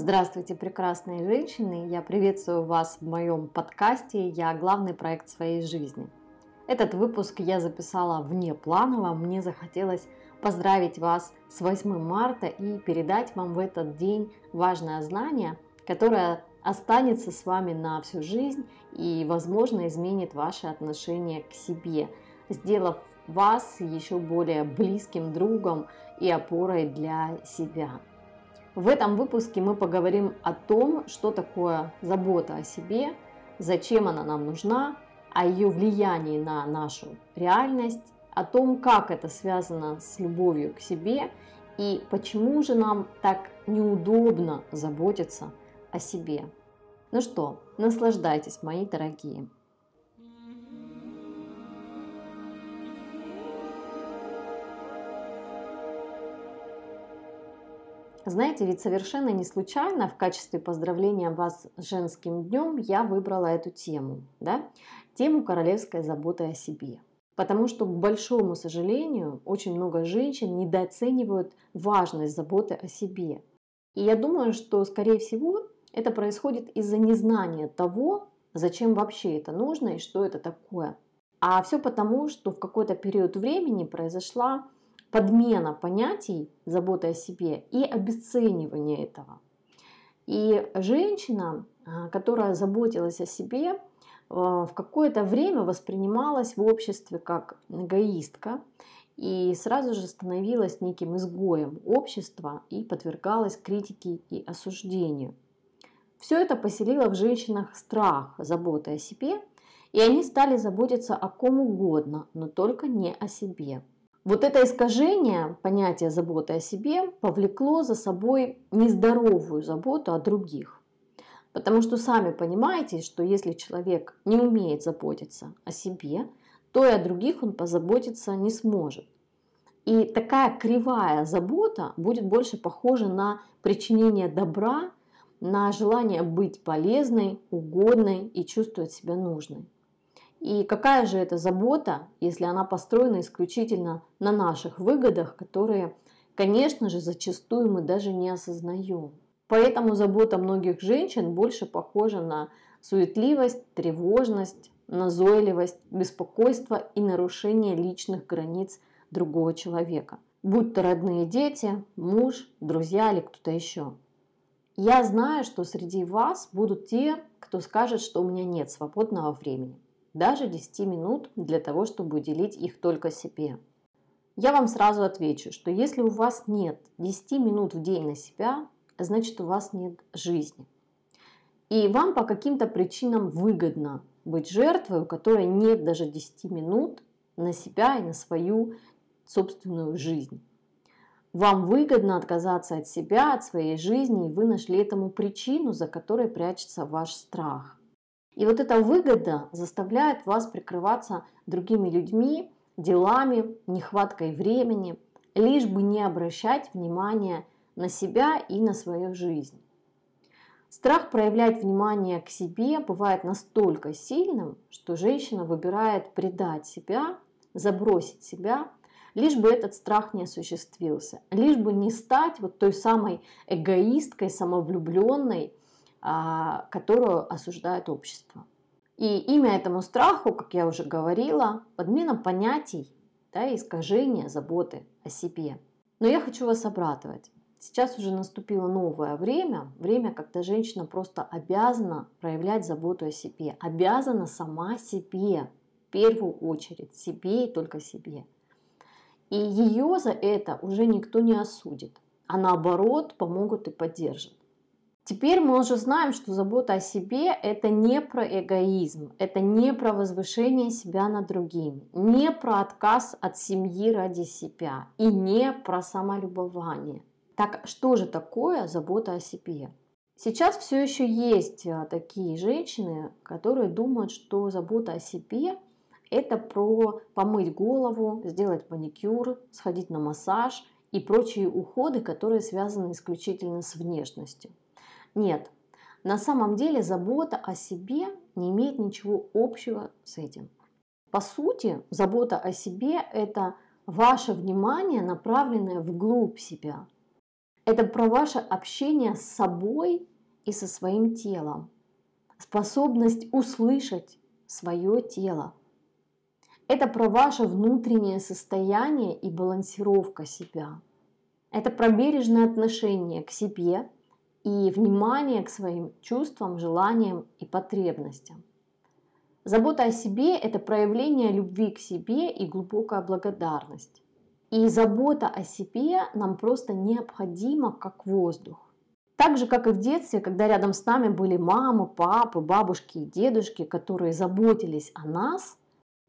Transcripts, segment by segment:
Здравствуйте, прекрасные женщины! Я приветствую вас в моем подкасте «Я главный проект своей жизни». Этот выпуск я записала вне планово. Мне захотелось поздравить вас с 8 марта и передать вам в этот день важное знание, которое останется с вами на всю жизнь и, возможно, изменит ваше отношение к себе, сделав вас еще более близким другом и опорой для себя. В этом выпуске мы поговорим о том, что такое забота о себе, зачем она нам нужна, о ее влиянии на нашу реальность, о том, как это связано с любовью к себе и почему же нам так неудобно заботиться о себе. Ну что, наслаждайтесь, мои дорогие. Знаете, ведь совершенно не случайно в качестве поздравления вас с женским днем я выбрала эту тему, да? тему королевской заботы о себе. Потому что, к большому сожалению, очень много женщин недооценивают важность заботы о себе. И я думаю, что, скорее всего, это происходит из-за незнания того, зачем вообще это нужно и что это такое. А все потому, что в какой-то период времени произошла подмена понятий заботы о себе и обесценивание этого. И женщина, а, которая заботилась о себе, а, в какое-то время воспринималась в обществе как эгоистка и сразу же становилась неким изгоем общества и подвергалась критике и осуждению. Все это поселило в женщинах страх заботы о себе, и они стали заботиться о ком угодно, но только не о себе. Вот это искажение понятия заботы о себе повлекло за собой нездоровую заботу о других. Потому что сами понимаете, что если человек не умеет заботиться о себе, то и о других он позаботиться не сможет. И такая кривая забота будет больше похожа на причинение добра, на желание быть полезной, угодной и чувствовать себя нужной. И какая же это забота, если она построена исключительно на наших выгодах, которые, конечно же, зачастую мы даже не осознаем. Поэтому забота многих женщин больше похожа на суетливость, тревожность, назойливость, беспокойство и нарушение личных границ другого человека. Будь то родные дети, муж, друзья или кто-то еще. Я знаю, что среди вас будут те, кто скажет, что у меня нет свободного времени даже 10 минут для того, чтобы уделить их только себе. Я вам сразу отвечу, что если у вас нет 10 минут в день на себя, значит у вас нет жизни. И вам по каким-то причинам выгодно быть жертвой, у которой нет даже 10 минут на себя и на свою собственную жизнь. Вам выгодно отказаться от себя, от своей жизни, и вы нашли этому причину, за которой прячется ваш страх. И вот эта выгода заставляет вас прикрываться другими людьми, делами, нехваткой времени, лишь бы не обращать внимания на себя и на свою жизнь. Страх проявлять внимание к себе бывает настолько сильным, что женщина выбирает предать себя, забросить себя, лишь бы этот страх не осуществился, лишь бы не стать вот той самой эгоисткой, самовлюбленной, которую осуждает общество. И имя этому страху, как я уже говорила, подмена понятий, да, искажение заботы о себе. Но я хочу вас обрадовать. Сейчас уже наступило новое время, время, когда женщина просто обязана проявлять заботу о себе, обязана сама себе, в первую очередь, себе и только себе. И ее за это уже никто не осудит, а наоборот помогут и поддержат. Теперь мы уже знаем, что забота о себе – это не про эгоизм, это не про возвышение себя над другими, не про отказ от семьи ради себя и не про самолюбование. Так что же такое забота о себе? Сейчас все еще есть а, такие женщины, которые думают, что забота о себе – это про помыть голову, сделать маникюр, сходить на массаж и прочие уходы, которые связаны исключительно с внешностью. Нет, на самом деле забота о себе не имеет ничего общего с этим. По сути, забота о себе – это ваше внимание, направленное вглубь себя. Это про ваше общение с собой и со своим телом. Способность услышать свое тело. Это про ваше внутреннее состояние и балансировка себя. Это про бережное отношение к себе и внимание к своим чувствам, желаниям и потребностям. Забота о себе – это проявление любви к себе и глубокая благодарность. И забота о себе нам просто необходима как воздух. Так же, как и в детстве, когда рядом с нами были мамы, папы, бабушки и дедушки, которые заботились о нас,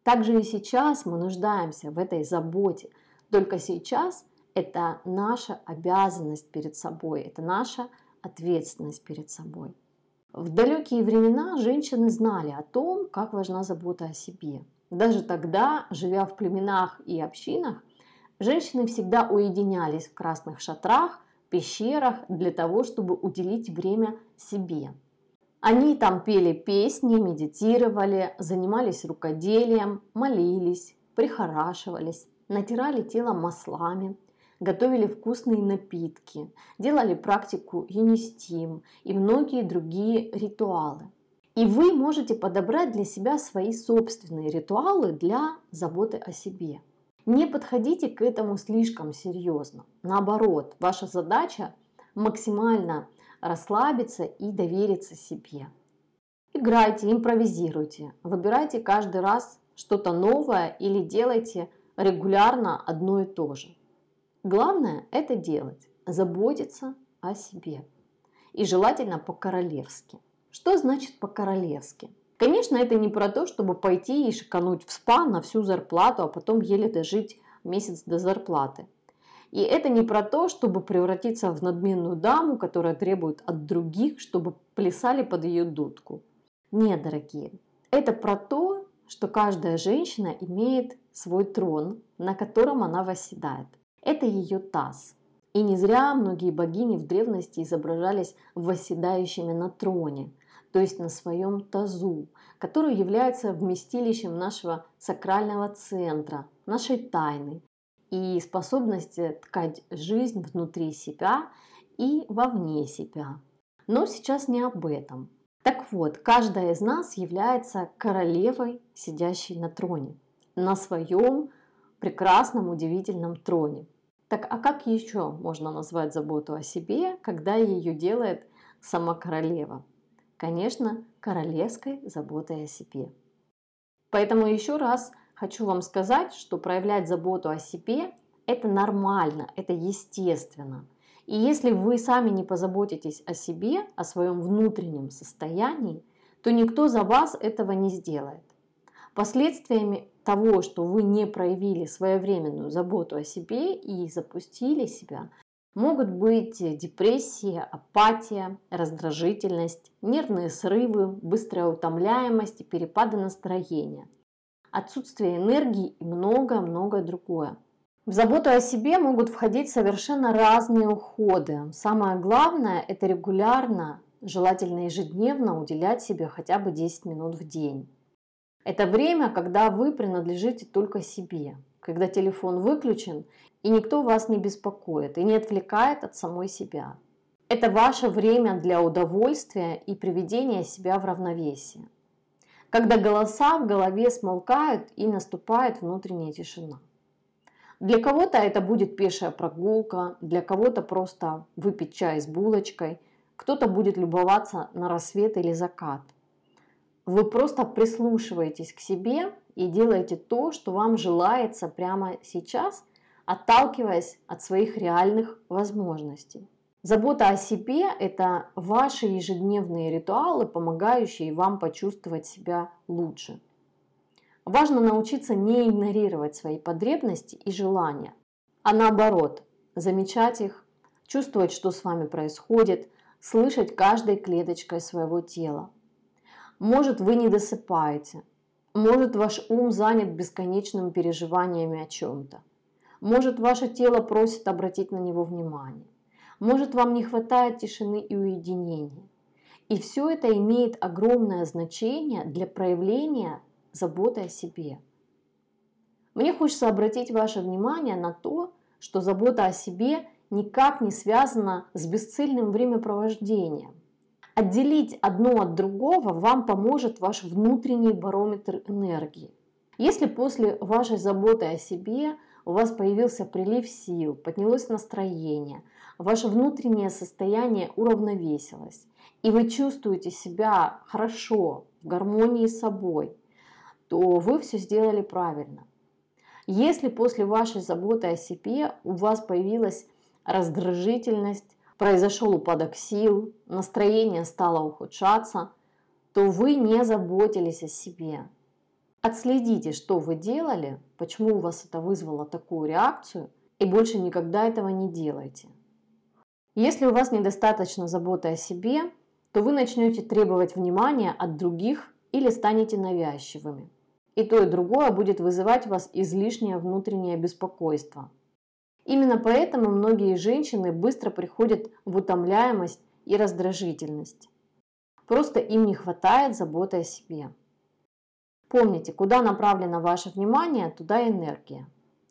так же и сейчас мы нуждаемся в этой заботе. Только сейчас это наша обязанность перед собой, это наша ответственность перед собой. В далекие времена женщины знали о том, как важна забота о себе. Даже тогда, живя в племенах и общинах, женщины всегда уединялись в красных шатрах, пещерах для того, чтобы уделить время себе. Они там пели песни, медитировали, занимались рукоделием, молились, прихорашивались, натирали тело маслами – готовили вкусные напитки, делали практику юнистим и многие другие ритуалы. И вы можете подобрать для себя свои собственные ритуалы для заботы о себе. Не подходите к этому слишком серьезно. Наоборот, ваша задача максимально расслабиться и довериться себе. Играйте, импровизируйте, выбирайте каждый раз что-то новое или делайте регулярно одно и то же. Главное это делать, заботиться о себе. И желательно по-королевски. Что значит по-королевски? Конечно, это не про то, чтобы пойти и шикануть в спа на всю зарплату, а потом еле дожить месяц до зарплаты. И это не про то, чтобы превратиться в надменную даму, которая требует от других, чтобы плясали под ее дудку. Нет, дорогие, это про то, что каждая женщина имеет свой трон, на котором она восседает. Это ее таз. И не зря многие богини в древности изображались восседающими на троне, то есть на своем тазу, который является вместилищем нашего сакрального центра, нашей тайны и способности ткать жизнь внутри себя и вовне себя. Но сейчас не об этом. Так вот, каждая из нас является королевой, сидящей на троне, на своем прекрасном, удивительном троне. Так а как еще можно назвать заботу о себе, когда ее делает сама королева? Конечно, королевской заботой о себе. Поэтому еще раз хочу вам сказать, что проявлять заботу о себе – это нормально, это естественно. И если вы сами не позаботитесь о себе, о своем внутреннем состоянии, то никто за вас этого не сделает. Последствиями того, что вы не проявили своевременную заботу о себе и запустили себя, могут быть депрессия, апатия, раздражительность, нервные срывы, быстрая утомляемость и перепады настроения, отсутствие энергии и многое-многое другое. В заботу о себе могут входить совершенно разные уходы. Самое главное – это регулярно, желательно ежедневно уделять себе хотя бы 10 минут в день. Это время, когда вы принадлежите только себе, когда телефон выключен и никто вас не беспокоит и не отвлекает от самой себя. Это ваше время для удовольствия и приведения себя в равновесие. Когда голоса в голове смолкают и наступает внутренняя тишина. Для кого-то это будет пешая прогулка, для кого-то просто выпить чай с булочкой, кто-то будет любоваться на рассвет или закат – вы просто прислушиваетесь к себе и делаете то, что вам желается прямо сейчас, отталкиваясь от своих реальных возможностей. Забота о себе – это ваши ежедневные ритуалы, помогающие вам почувствовать себя лучше. Важно научиться не игнорировать свои потребности и желания, а наоборот, замечать их, чувствовать, что с вами происходит, слышать каждой клеточкой своего тела – может, вы не досыпаете. Может, ваш ум занят бесконечными переживаниями о чем-то. Может, ваше тело просит обратить на него внимание. Может, вам не хватает тишины и уединения. И все это имеет огромное значение для проявления заботы о себе. Мне хочется обратить ваше внимание на то, что забота о себе никак не связано с бесцельным времяпровождением. Отделить одно от другого вам поможет ваш внутренний барометр энергии. Если после вашей заботы о себе у вас появился прилив сил, поднялось настроение, ваше внутреннее состояние уравновесилось, и вы чувствуете себя хорошо, в гармонии с собой, то вы все сделали правильно. Если после вашей заботы о себе у вас появилась раздражительность, произошел упадок сил, настроение стало ухудшаться, то вы не заботились о себе. Отследите, что вы делали, почему у вас это вызвало такую реакцию, и больше никогда этого не делайте. Если у вас недостаточно заботы о себе, то вы начнете требовать внимания от других или станете навязчивыми. И то, и другое будет вызывать у вас излишнее внутреннее беспокойство. Именно поэтому многие женщины быстро приходят в утомляемость и раздражительность. Просто им не хватает заботы о себе. Помните, куда направлено ваше внимание, туда энергия.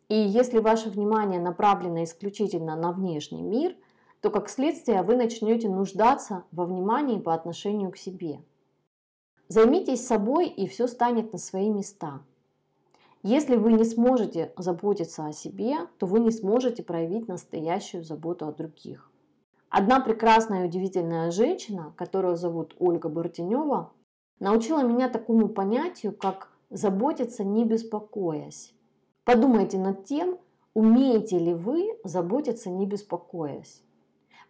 И если ваше внимание направлено исключительно на внешний мир, то как следствие вы начнете нуждаться во внимании по отношению к себе. Займитесь собой, и все станет на свои места. Если вы не сможете заботиться о себе, то вы не сможете проявить настоящую заботу о других. Одна прекрасная и удивительная женщина, которую зовут Ольга Бартенева, научила меня такому понятию, как заботиться не беспокоясь. Подумайте над тем, умеете ли вы заботиться не беспокоясь.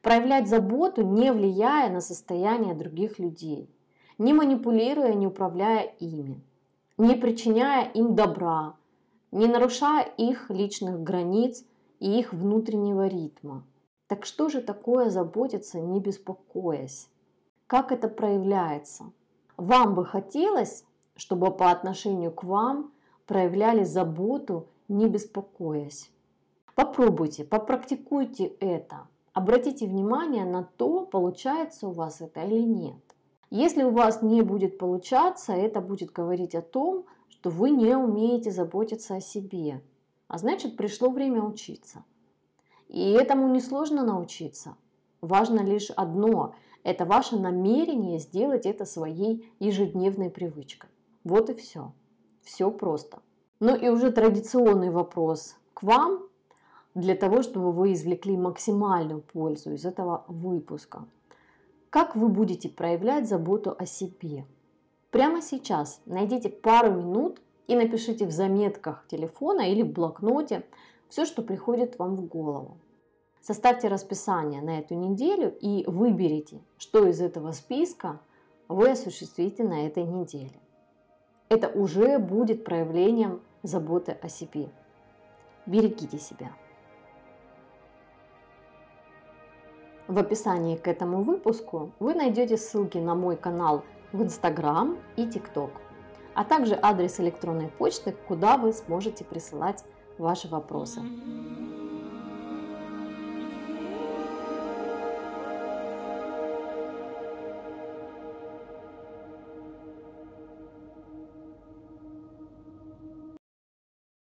Проявлять заботу, не влияя на состояние других людей, не манипулируя, не управляя ими, не причиняя им добра, не нарушая их личных границ и их внутреннего ритма. Так что же такое заботиться, не беспокоясь? Как это проявляется? Вам бы хотелось, чтобы по отношению к вам проявляли заботу, не беспокоясь. Попробуйте, попрактикуйте это. Обратите внимание на то, получается у вас это или нет. Если у вас не будет получаться, это будет говорить о том, что вы не умеете заботиться о себе. А значит, пришло время учиться. И этому несложно научиться. Важно лишь одно это ваше намерение сделать это своей ежедневной привычкой. Вот и все. Все просто. Ну и уже традиционный вопрос к вам, для того, чтобы вы извлекли максимальную пользу из этого выпуска. Как вы будете проявлять заботу о себе? Прямо сейчас найдите пару минут и напишите в заметках телефона или в блокноте все, что приходит вам в голову. Составьте расписание на эту неделю и выберите, что из этого списка вы осуществите на этой неделе. Это уже будет проявлением заботы о себе. Берегите себя. В описании к этому выпуску вы найдете ссылки на мой канал в Instagram и TikTok, а также адрес электронной почты, куда вы сможете присылать ваши вопросы.